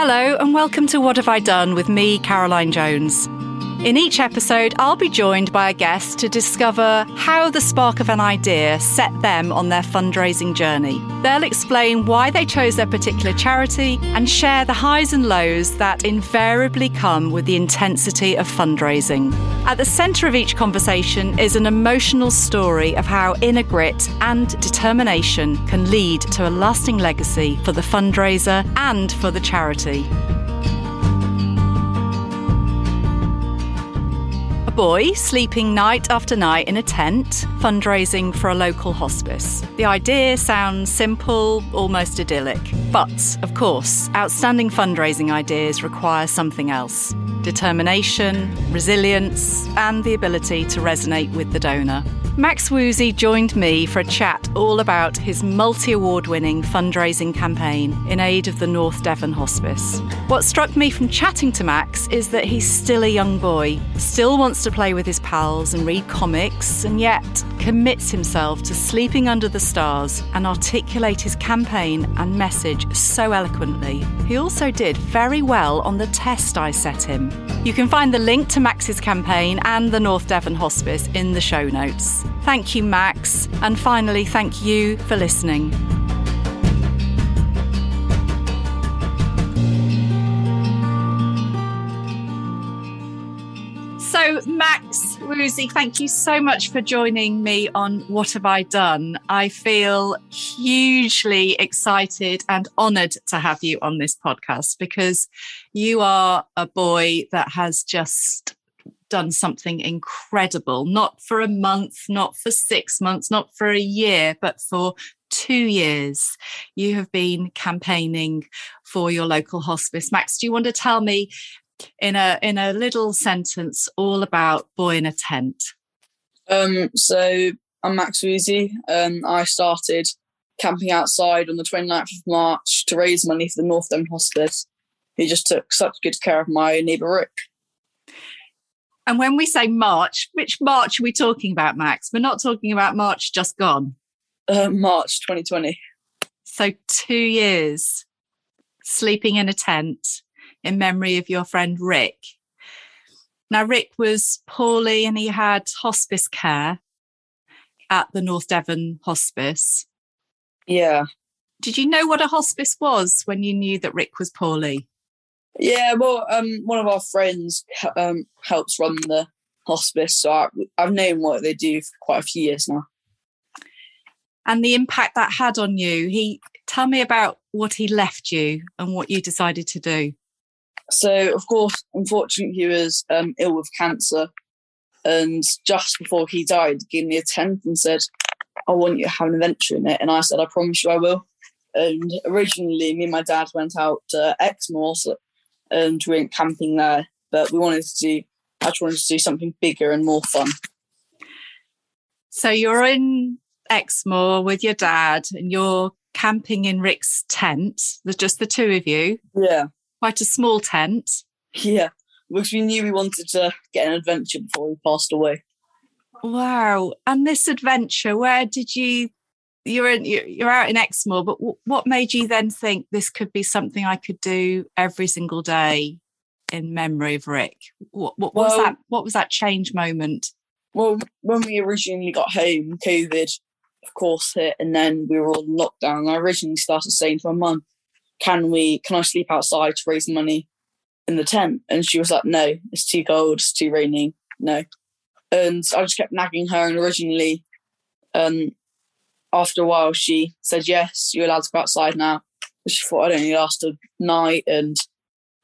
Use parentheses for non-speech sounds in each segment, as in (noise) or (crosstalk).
Hello, and welcome to What Have I Done with me, Caroline Jones. In each episode, I'll be joined by a guest to discover how the spark of an idea set them on their fundraising journey. They'll explain why they chose their particular charity and share the highs and lows that invariably come with the intensity of fundraising. At the centre of each conversation is an emotional story of how inner grit and determination can lead to a lasting legacy for the fundraiser and for the charity. Boy sleeping night after night in a tent, fundraising for a local hospice. The idea sounds simple, almost idyllic. But, of course, outstanding fundraising ideas require something else determination, resilience, and the ability to resonate with the donor. Max Woosey joined me for a chat all about his multi award winning fundraising campaign in aid of the North Devon Hospice. What struck me from chatting to Max is that he's still a young boy, still wants to play with his pals and read comics, and yet commits himself to sleeping under the stars and articulate his campaign and message so eloquently. He also did very well on the test I set him. You can find the link to Max's campaign and the North Devon Hospice in the show notes. Thank you, Max. And finally, thank you for listening. So, Max Woosey, thank you so much for joining me on What Have I Done? I feel hugely excited and honoured to have you on this podcast because you are a boy that has just done something incredible, not for a month, not for six months, not for a year, but for two years. You have been campaigning for your local hospice. Max, do you want to tell me in a in a little sentence all about Boy in a Tent? Um, so I'm Max Woosey. Um, I started camping outside on the 29th of March to raise money for the North Devon Hospice. He just took such good care of my neighbour Rick. And when we say March, which March are we talking about, Max? We're not talking about March just gone. Uh, March 2020. So two years sleeping in a tent in memory of your friend Rick. Now, Rick was poorly and he had hospice care at the North Devon Hospice. Yeah. Did you know what a hospice was when you knew that Rick was poorly? Yeah, well, um, one of our friends um, helps run the hospice, so I, I've known what they do for quite a few years now. And the impact that had on you. He tell me about what he left you and what you decided to do. So, of course, unfortunately, he was um, ill with cancer, and just before he died, he gave me a tent and said, "I want you to have an adventure in it." And I said, "I promise you, I will." And originally, me and my dad went out to Exmoor, so and we went camping there. But we wanted to do, I just wanted to do something bigger and more fun. So you're in Exmoor with your dad, and you're camping in Rick's tent. There's just the two of you. Yeah. Quite a small tent. Yeah, because we knew we wanted to get an adventure before he passed away. Wow! And this adventure, where did you you're in, you're out in Exmoor, but w- what made you then think this could be something I could do every single day in memory of Rick? What, what well, was that? What was that change moment? Well, when we originally got home, COVID, of course, hit, and then we were all locked down. I originally started saying to my mum, "Can we? Can I sleep outside to raise money in the tent?" And she was like, "No, it's too cold. It's too rainy. No." And I just kept nagging her. And originally, um, after a while, she said, Yes, you're allowed to go outside now. She thought I'd only last a night, and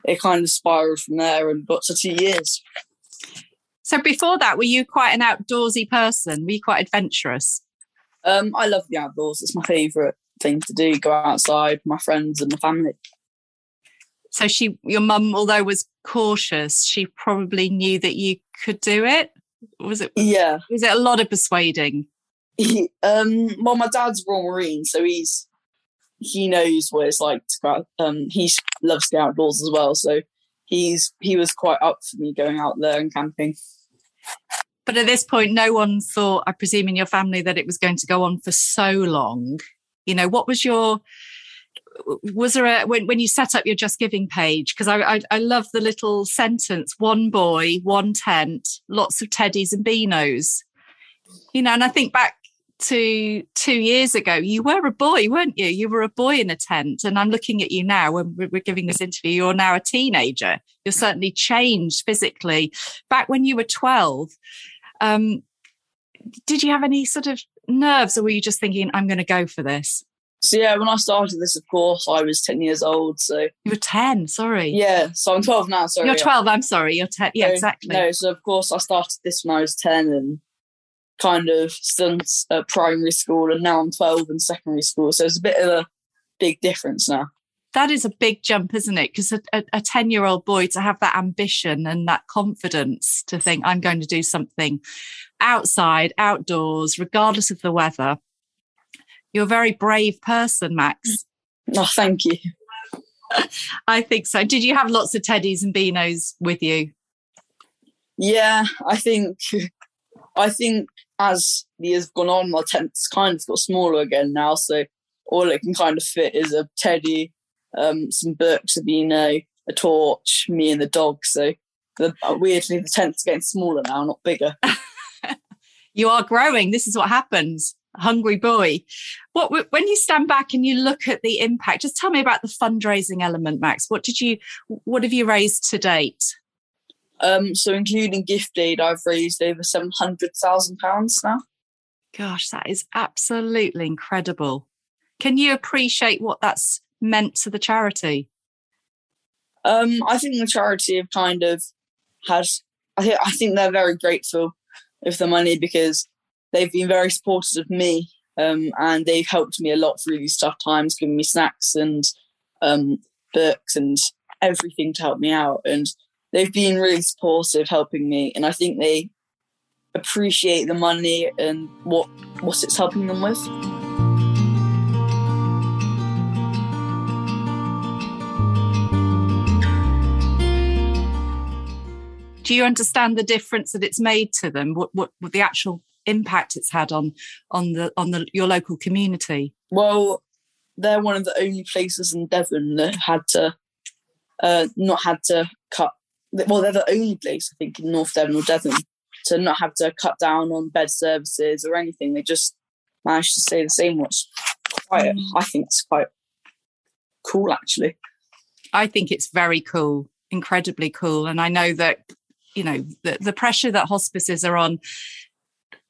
it kind of spiraled from there and got to two years. So, before that, were you quite an outdoorsy person? Were you quite adventurous? Um, I love the outdoors. It's my favourite thing to do go outside my friends and my family. So, she, your mum, although was cautious, she probably knew that you could do it. Was it? Yeah. Was it a lot of persuading? He, um, well, my dad's Royal Marine, so he's he knows what it's like to go. Out, um, he loves the outdoors as well, so he's he was quite up for me going out there and camping. But at this point, no one thought, I presume, in your family that it was going to go on for so long. You know, what was your was there a when, when you set up your just giving page because I, I, I love the little sentence one boy one tent lots of teddies and beanos. You know and i think back to two years ago you were a boy weren't you? You were a boy in a tent and i'm looking at you now when we're giving this interview you're now a teenager. You're certainly changed physically. Back when you were 12 um, did you have any sort of nerves or were you just thinking i'm going to go for this so yeah, when I started this, of course, I was ten years old. So you were ten. Sorry. Yeah. So I'm twelve now. Sorry. You're twelve. I'm sorry. You're ten. Yeah, so, exactly. No. So of course, I started this when I was ten, and kind of since uh, primary school, and now I'm twelve in secondary school. So it's a bit of a big difference now. That is a big jump, isn't it? Because a 10 year old boy to have that ambition and that confidence to think, I'm going to do something outside, outdoors, regardless of the weather, you're a very brave person, Max. Oh, thank you. (laughs) I think so. Did you have lots of teddies and beanos with you? Yeah, I think I think as the years gone on, my tent's kind of got smaller again now. So all it can kind of fit is a teddy, um, some books, a beano, a torch, me and the dog. So the, uh, weirdly, the tent's getting smaller now, not bigger. (laughs) you are growing. This is what happens hungry boy. What when you stand back and you look at the impact? Just tell me about the fundraising element, Max. What did you what have you raised to date? Um, so including gift aid, I've raised over seven hundred thousand pounds now. Gosh, that is absolutely incredible. Can you appreciate what that's meant to the charity? Um, I think the charity have kind of has. I think I think they're very grateful with the money because they've been very supportive of me um, and they've helped me a lot through these tough times, giving me snacks and um, books and everything to help me out. And they've been really supportive, helping me. And I think they appreciate the money and what what it's helping them with. Do you understand the difference that it's made to them? What what, what the actual impact it's had on on the on the your local community? Well, they're one of the only places in Devon that had to uh, not had to cut. Well, they're the only place I think in North Devon or Devon to not have to cut down on bed services or anything. They just managed to stay the same, which quite mm. I think it's quite cool actually. I think it's very cool, incredibly cool, and I know that you know the, the pressure that hospices are on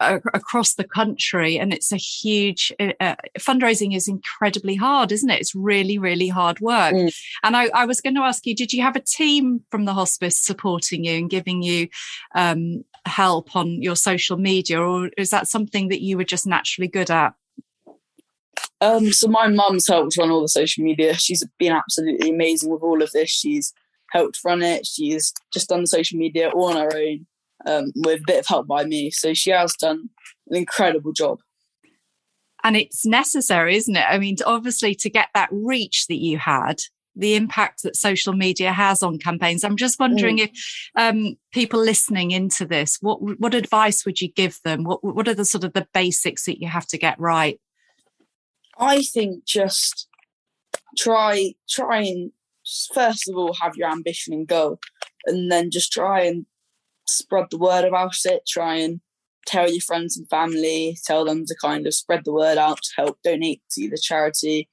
across the country and it's a huge uh, uh, fundraising is incredibly hard isn't it? It's really really hard work. Mm. and I, I, was going to ask you did you have a team from the hospice supporting you and giving you um, help on your social media or is that something that you were just naturally good at? Um, so my mum's helped run all the social media. She's been absolutely amazing with all of this. She's helped run it she's just done the social media all on her own um, with a bit of help by me. So she has done an incredible job. And it's necessary, isn't it? I mean, obviously, to get that reach that you had, the impact that social media has on campaigns. I'm just wondering mm. if um, people listening into this, what what advice would you give them? What what are the sort of the basics that you have to get right? I think just try try and first of all have your ambition and goal, and then just try and spread the word about it, try and tell your friends and family, tell them to kind of spread the word out to help donate to the charity.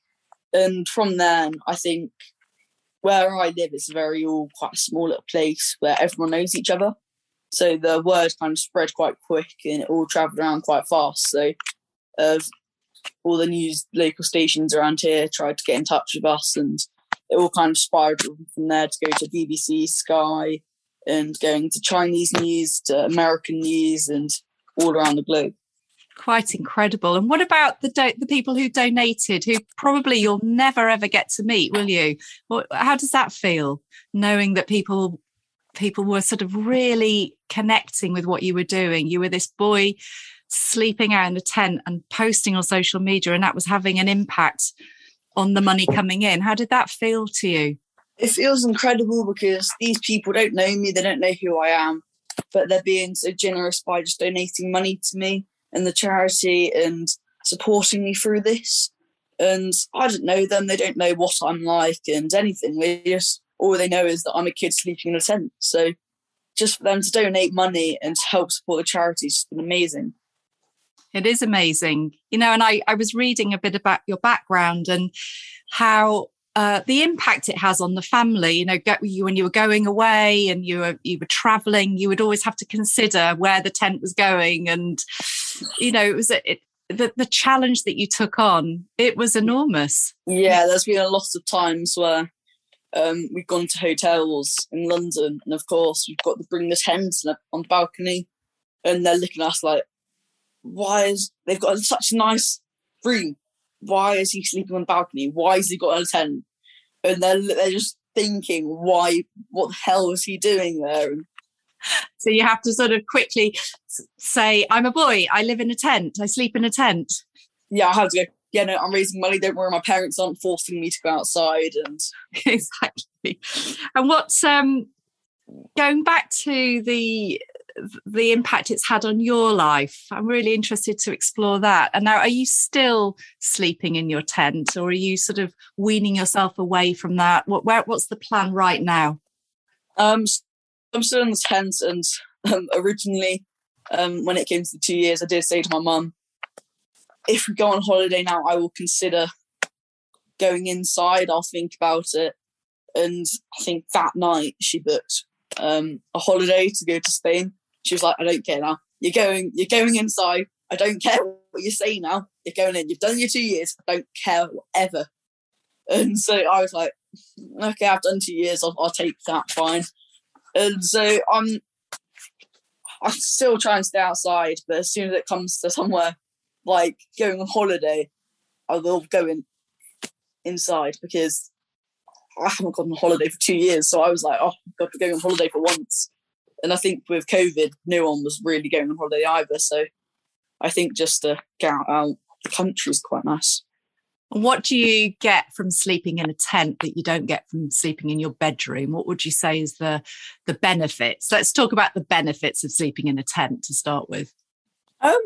And from then, I think where I live is a very all quite a small little place where everyone knows each other. So the word kind of spread quite quick and it all travelled around quite fast. So uh, all the news local stations around here tried to get in touch with us and it all kind of spiraled from there to go to BBC, Sky, and going to Chinese news, to American news, and all around the globe. Quite incredible. And what about the do- the people who donated, who probably you'll never ever get to meet, will you? How does that feel, knowing that people people were sort of really connecting with what you were doing? You were this boy sleeping out in a tent and posting on social media, and that was having an impact on the money coming in. How did that feel to you? it feels incredible because these people don't know me, they don't know who I am, but they're being so generous by just donating money to me and the charity and supporting me through this. And I don't know them. They don't know what I'm like and anything. They just all they know is that I'm a kid sleeping in a tent. So just for them to donate money and help support the charities has been amazing. It is amazing. You know, and I, I was reading a bit about your background and how uh, the impact it has on the family. You know, go, you, when you were going away and you were you were traveling, you would always have to consider where the tent was going, and you know, it was a, it, the the challenge that you took on. It was enormous. Yeah, there's been a lot of times where um, we've gone to hotels in London, and of course we've got to bring the tent on the balcony, and they're looking at us like, "Why is they've got such a nice room? Why is he sleeping on the balcony? Why has he got a tent?" And they're they're just thinking, "Why? What the hell is he doing there?" And, so you have to sort of quickly say, "I'm a boy. I live in a tent. I sleep in a tent." Yeah, I have to go yeah, no, I'm raising money. Don't worry, my parents aren't forcing me to go outside. And (laughs) exactly. And what's um going back to the the impact it's had on your life? I'm really interested to explore that. And now, are you still sleeping in your tent, or are you sort of weaning yourself away from that? What where, what's the plan right now? Um, I'm still in the tent, and um, originally, um, when it came to the two years, I did say to my mum, if we go on holiday now, I will consider going inside. I'll think about it. And I think that night she booked um, a holiday to go to Spain. She was like, I don't care now. You're going, you're going inside. I don't care what you say now. You're going in. You've done your two years. I don't care whatever. And so I was like, okay, I've done two years. I'll, I'll take that. Fine. And so I'm, I'm still trying to stay outside, but as soon as it comes to somewhere like going on holiday, I will go in inside because I haven't gone on holiday for two years. So I was like, oh, God, we're going on holiday for once. And I think with COVID, no one was really going on holiday either. So I think just to get out, the country is quite nice. What do you get from sleeping in a tent that you don't get from sleeping in your bedroom? What would you say is the the benefits? Let's talk about the benefits of sleeping in a tent to start with. Um,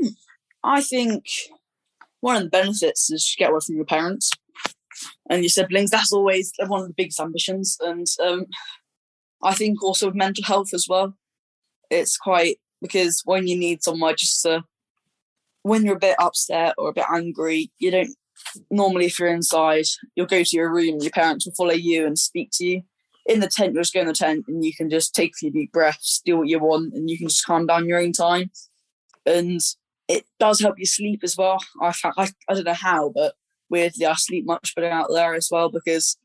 I think one of the benefits is you get away from your parents and your siblings. That's always one of the biggest ambitions. And um, I think also with mental health as well, it's quite because when you need somewhere just to, when you're a bit upset or a bit angry, you don't normally, if you're inside, you'll go to your room, your parents will follow you and speak to you. In the tent, you'll just go in the tent and you can just take a few deep breaths, do what you want, and you can just calm down your own time. And it does help you sleep as well. I, I, I don't know how, but weirdly, I sleep much better out there as well because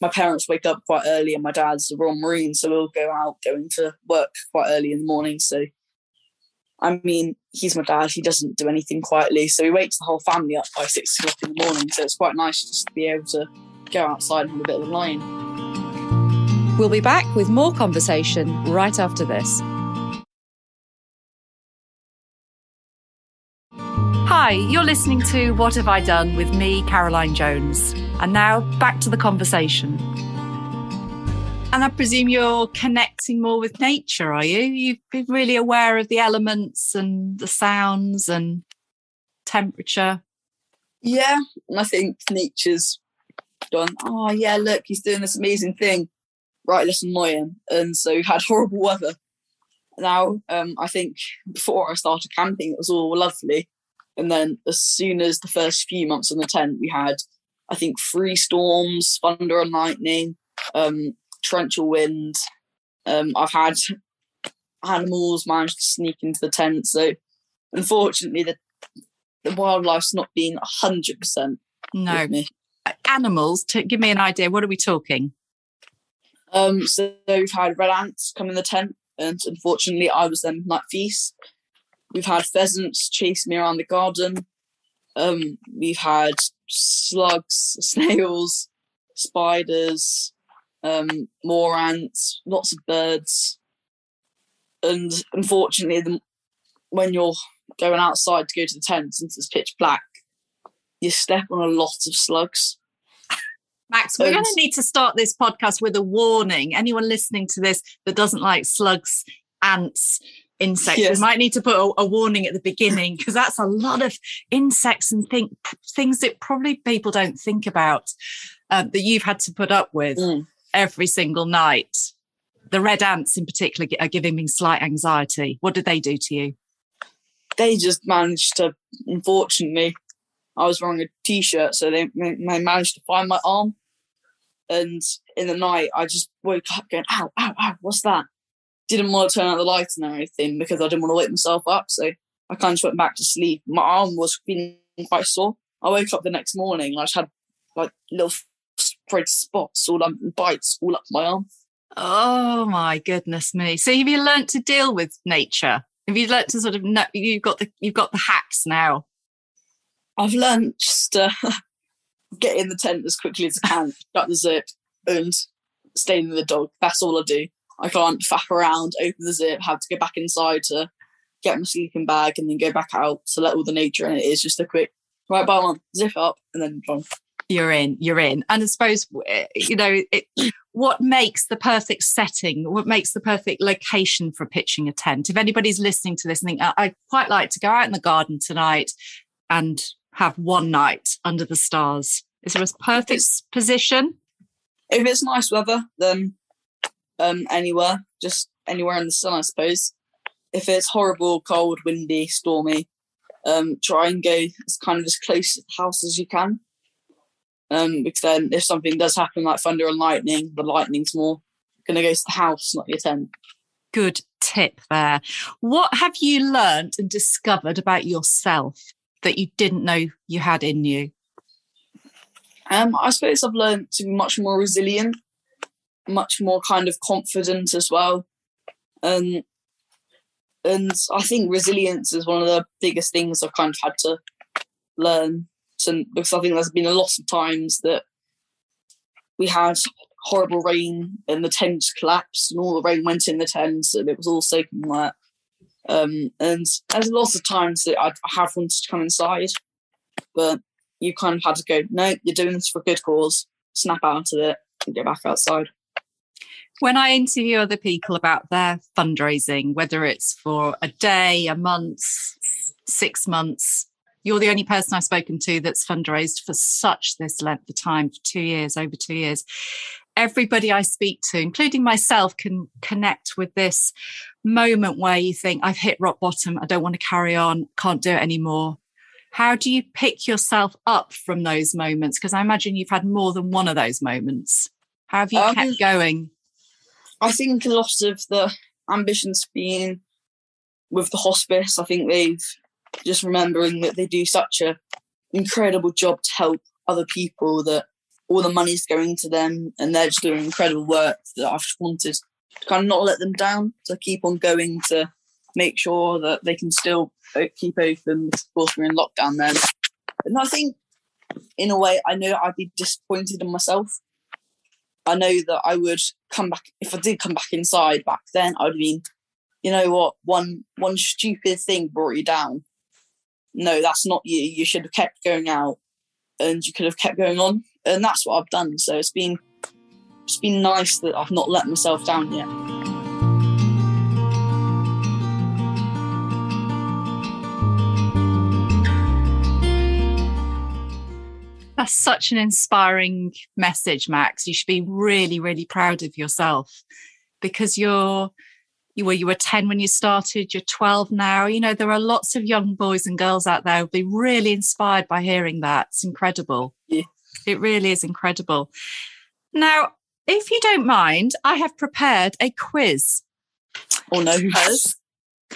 my parents wake up quite early and my dad's a Royal Marine, so we'll go out going to work quite early in the morning. So, I mean, he's my dad, he doesn't do anything quietly, so he wakes the whole family up by six o'clock in the morning. So, it's quite nice just to be able to go outside and have a bit of a line. We'll be back with more conversation right after this. Hi, you're listening to What Have I Done with me, Caroline Jones. And now back to the conversation. And I presume you're connecting more with nature, are you? You've been really aware of the elements and the sounds and temperature. Yeah, I think nature's done, oh, yeah, look, he's doing this amazing thing. Right, let's annoy him. And so we've had (laughs) horrible weather. Now, um, I think before I started camping, it was all lovely and then as soon as the first few months in the tent, we had, I think, three storms, thunder and lightning, um, torrential wind. Um, I've had animals manage to sneak into the tent. So unfortunately, the the wildlife's not been hundred percent. No animals. To give me an idea, what are we talking? Um, so we've had red ants come in the tent, and unfortunately, I was then night feast. We've had pheasants chase me around the garden. Um, we've had slugs, (laughs) snails, spiders, um, more ants, lots of birds. And unfortunately, the, when you're going outside to go to the tent since it's pitch black, you step on a lot of slugs. Max, we're going to need to start this podcast with a warning. Anyone listening to this that doesn't like slugs, ants, insects. Yes. We might need to put a, a warning at the beginning because that's a lot of insects and think, things that probably people don't think about um, that you've had to put up with Mm. every single night. The red ants, in particular, are giving me slight anxiety. What did they do to you? They just managed to, unfortunately, I was wearing a t-shirt, so they, they managed to find my arm. And in the night, I just woke up going, "Ow, ow, ow! What's that?" Didn't want to turn out the lights and everything because I didn't want to wake myself up. So I kind of just went back to sleep. My arm was feeling quite sore. I woke up the next morning and I just had like little spread spots all up bites all up my arm. Oh my goodness me! So have you learnt to deal with nature? Have you learnt to sort of know you've got the you've got the hacks now? I've learned just to (laughs) get in the tent as quickly as I can, shut the zip, and stay in the dog. That's all I do. I can't faff around, open the zip, have to go back inside to get my sleeping bag, and then go back out to let all the nature in. It is just a quick right, bye, on, zip up, and then gone. You're in. You're in. And I suppose eh, you know it, what makes the perfect setting. What makes the perfect location for pitching a tent. If anybody's listening to this and think, "I- I'd quite like to go out in the garden tonight and have one night under the stars. Is there a perfect It's- position? If it's nice weather, then um, anywhere, just anywhere in the sun, I suppose. If it's horrible, cold, windy, stormy, um, try and go as kind of as close to the house as you can. Um, because then if something does happen like thunder and lightning, the lightning's more going to go to the house, not your tent. Good tip there. What have you learnt and discovered about yourself that you didn't know you had in you? Um, I suppose I've learned to be much more resilient, much more kind of confident as well. Um, and I think resilience is one of the biggest things I've kind of had to learn. Because I think there's been a lot of times that we had horrible rain and the tent collapsed and all the rain went in the tent and it was all soaking wet. Um, and there's lots of times that I have wanted to come inside, but you kind of had to go, no, you're doing this for a good cause, snap out of it and go back outside. When I interview other people about their fundraising, whether it's for a day, a month, six months, you're the only person I've spoken to that's fundraised for such this length of time, for two years, over two years. Everybody I speak to, including myself, can connect with this moment where you think, I've hit rock bottom, I don't want to carry on, can't do it anymore. How do you pick yourself up from those moments? Because I imagine you've had more than one of those moments. How have you Um, kept going? I think a lot of the ambitions being with the hospice, I think they've just remembering that they do such a incredible job to help other people that all the money's going to them and they're just doing incredible work that I've just wanted to kind of not let them down, to keep on going to make sure that they can still keep open. Course, we're in lockdown then. And I think, in a way, I know I'd be disappointed in myself. I know that I would come back if I did come back inside back then. I'd been, you know what, one one stupid thing brought you down. No, that's not you. You should have kept going out, and you could have kept going on, and that's what I've done. So it's been it's been nice that I've not let myself down yet. That's such an inspiring message, Max. You should be really, really proud of yourself because you're you were you were 10 when you started, you're 12 now. You know, there are lots of young boys and girls out there who'll be really inspired by hearing that. It's incredible. Yeah. It really is incredible. Now, if you don't mind, I have prepared a quiz. Or no, who has? (laughs)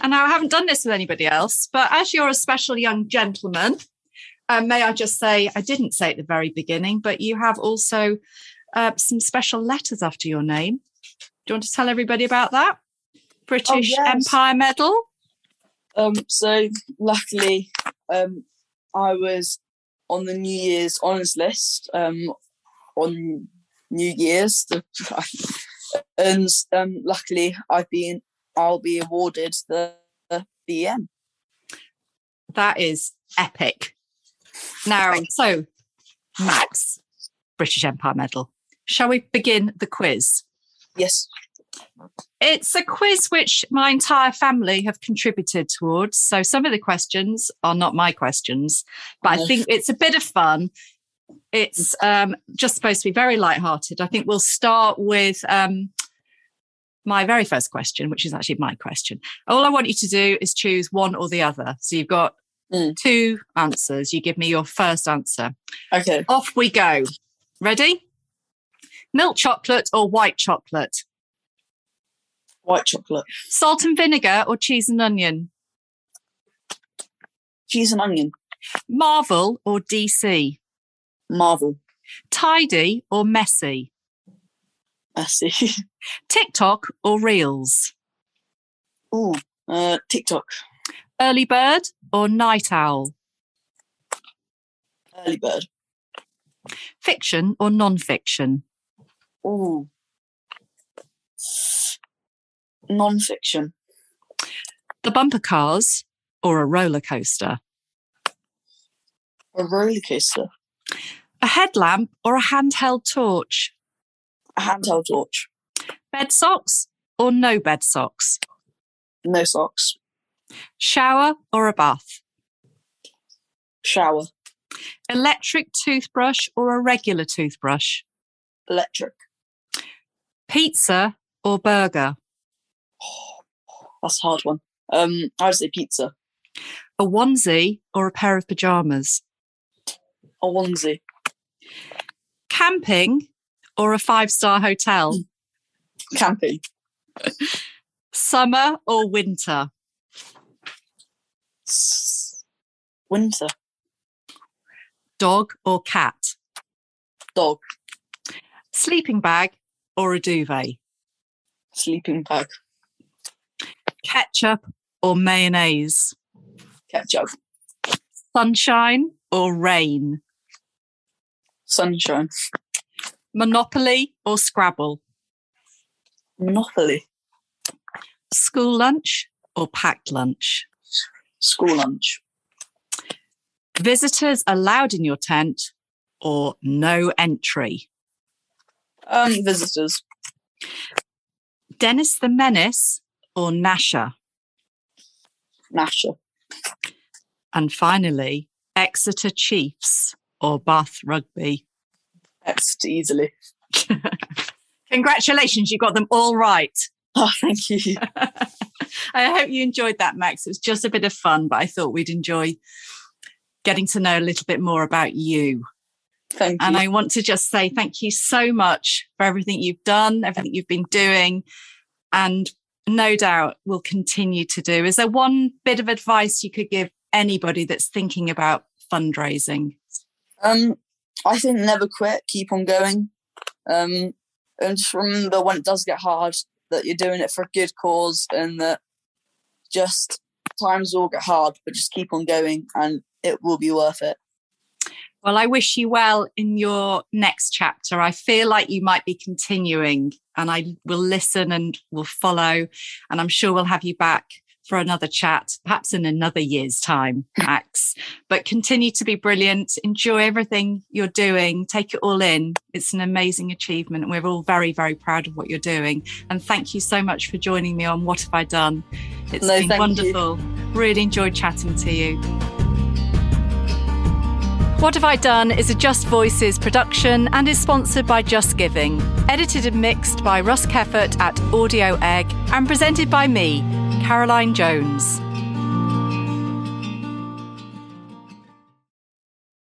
And I haven't done this with anybody else, but as you're a special young gentleman, um, may I just say, I didn't say at the very beginning, but you have also uh, some special letters after your name. Do you want to tell everybody about that? British yes. Empire Medal. Um, so luckily, um, I was on the New Year's honours list um, on New Year's, (laughs) and um, luckily I've been I'll be awarded the, the BEM. That is epic. Now, so Max, British Empire Medal. Shall we begin the quiz? Yes. It's a quiz which my entire family have contributed towards. So some of the questions are not my questions, but I think it's a bit of fun. It's um, just supposed to be very light-hearted. I think we'll start with um, my very first question, which is actually my question. All I want you to do is choose one or the other. So you've got Mm. two answers. You give me your first answer. Okay. Off we go. Ready? Milk chocolate or white chocolate? White chocolate. Salt and vinegar or cheese and onion? Cheese and onion. Marvel or DC? Marvel. Tidy or messy? Messy. (laughs) TikTok or Reels? Ooh. Uh, TikTok. Early bird or night owl? Early bird. Fiction or non-fiction? Ooh. Non-fiction. The bumper cars or a roller coaster? A roller coaster. A headlamp or a handheld torch? A handheld torch. Bed socks or no bed socks? No socks. Shower or a bath? Shower. Electric toothbrush or a regular toothbrush? Electric. Pizza or burger? (sighs) That's a hard one. Um, I would say pizza. A onesie or a pair of pajamas? A onesie. Camping or a five star hotel? Camping. Summer or winter? Winter. Dog or cat? Dog. Sleeping bag or a duvet? Sleeping bag. Ketchup or mayonnaise? Ketchup. Sunshine or rain? Sunshine. Monopoly or Scrabble? Monopoly. School lunch or packed lunch? School lunch. Visitors allowed in your tent or no entry? Um, visitors. Dennis the Menace or Gnasher? Gnasher. And finally, Exeter Chiefs or Bath Rugby? Exeter easily. (laughs) Congratulations, you got them all right. (laughs) Oh, thank you. (laughs) I hope you enjoyed that, Max. It was just a bit of fun, but I thought we'd enjoy getting to know a little bit more about you. Thank you. And I want to just say thank you so much for everything you've done, everything you've been doing, and no doubt will continue to do. Is there one bit of advice you could give anybody that's thinking about fundraising? Um, I think never quit, keep on going. Um, and just remember when it does get hard that you're doing it for a good cause and that just times will get hard, but just keep on going and it will be worth it. Well, I wish you well in your next chapter. I feel like you might be continuing, and I will listen and will follow. And I'm sure we'll have you back for another chat, perhaps in another year's time, Max. (laughs) but continue to be brilliant. Enjoy everything you're doing. Take it all in. It's an amazing achievement. And we're all very, very proud of what you're doing. And thank you so much for joining me on What Have I Done? It's No, been thank you. wonderful. Really enjoyed chatting to you. What Have I Done is a Just Voices production and is sponsored by Just Giving. Edited and mixed by Russ Keffert at Audio Egg and presented by me, Caroline Jones.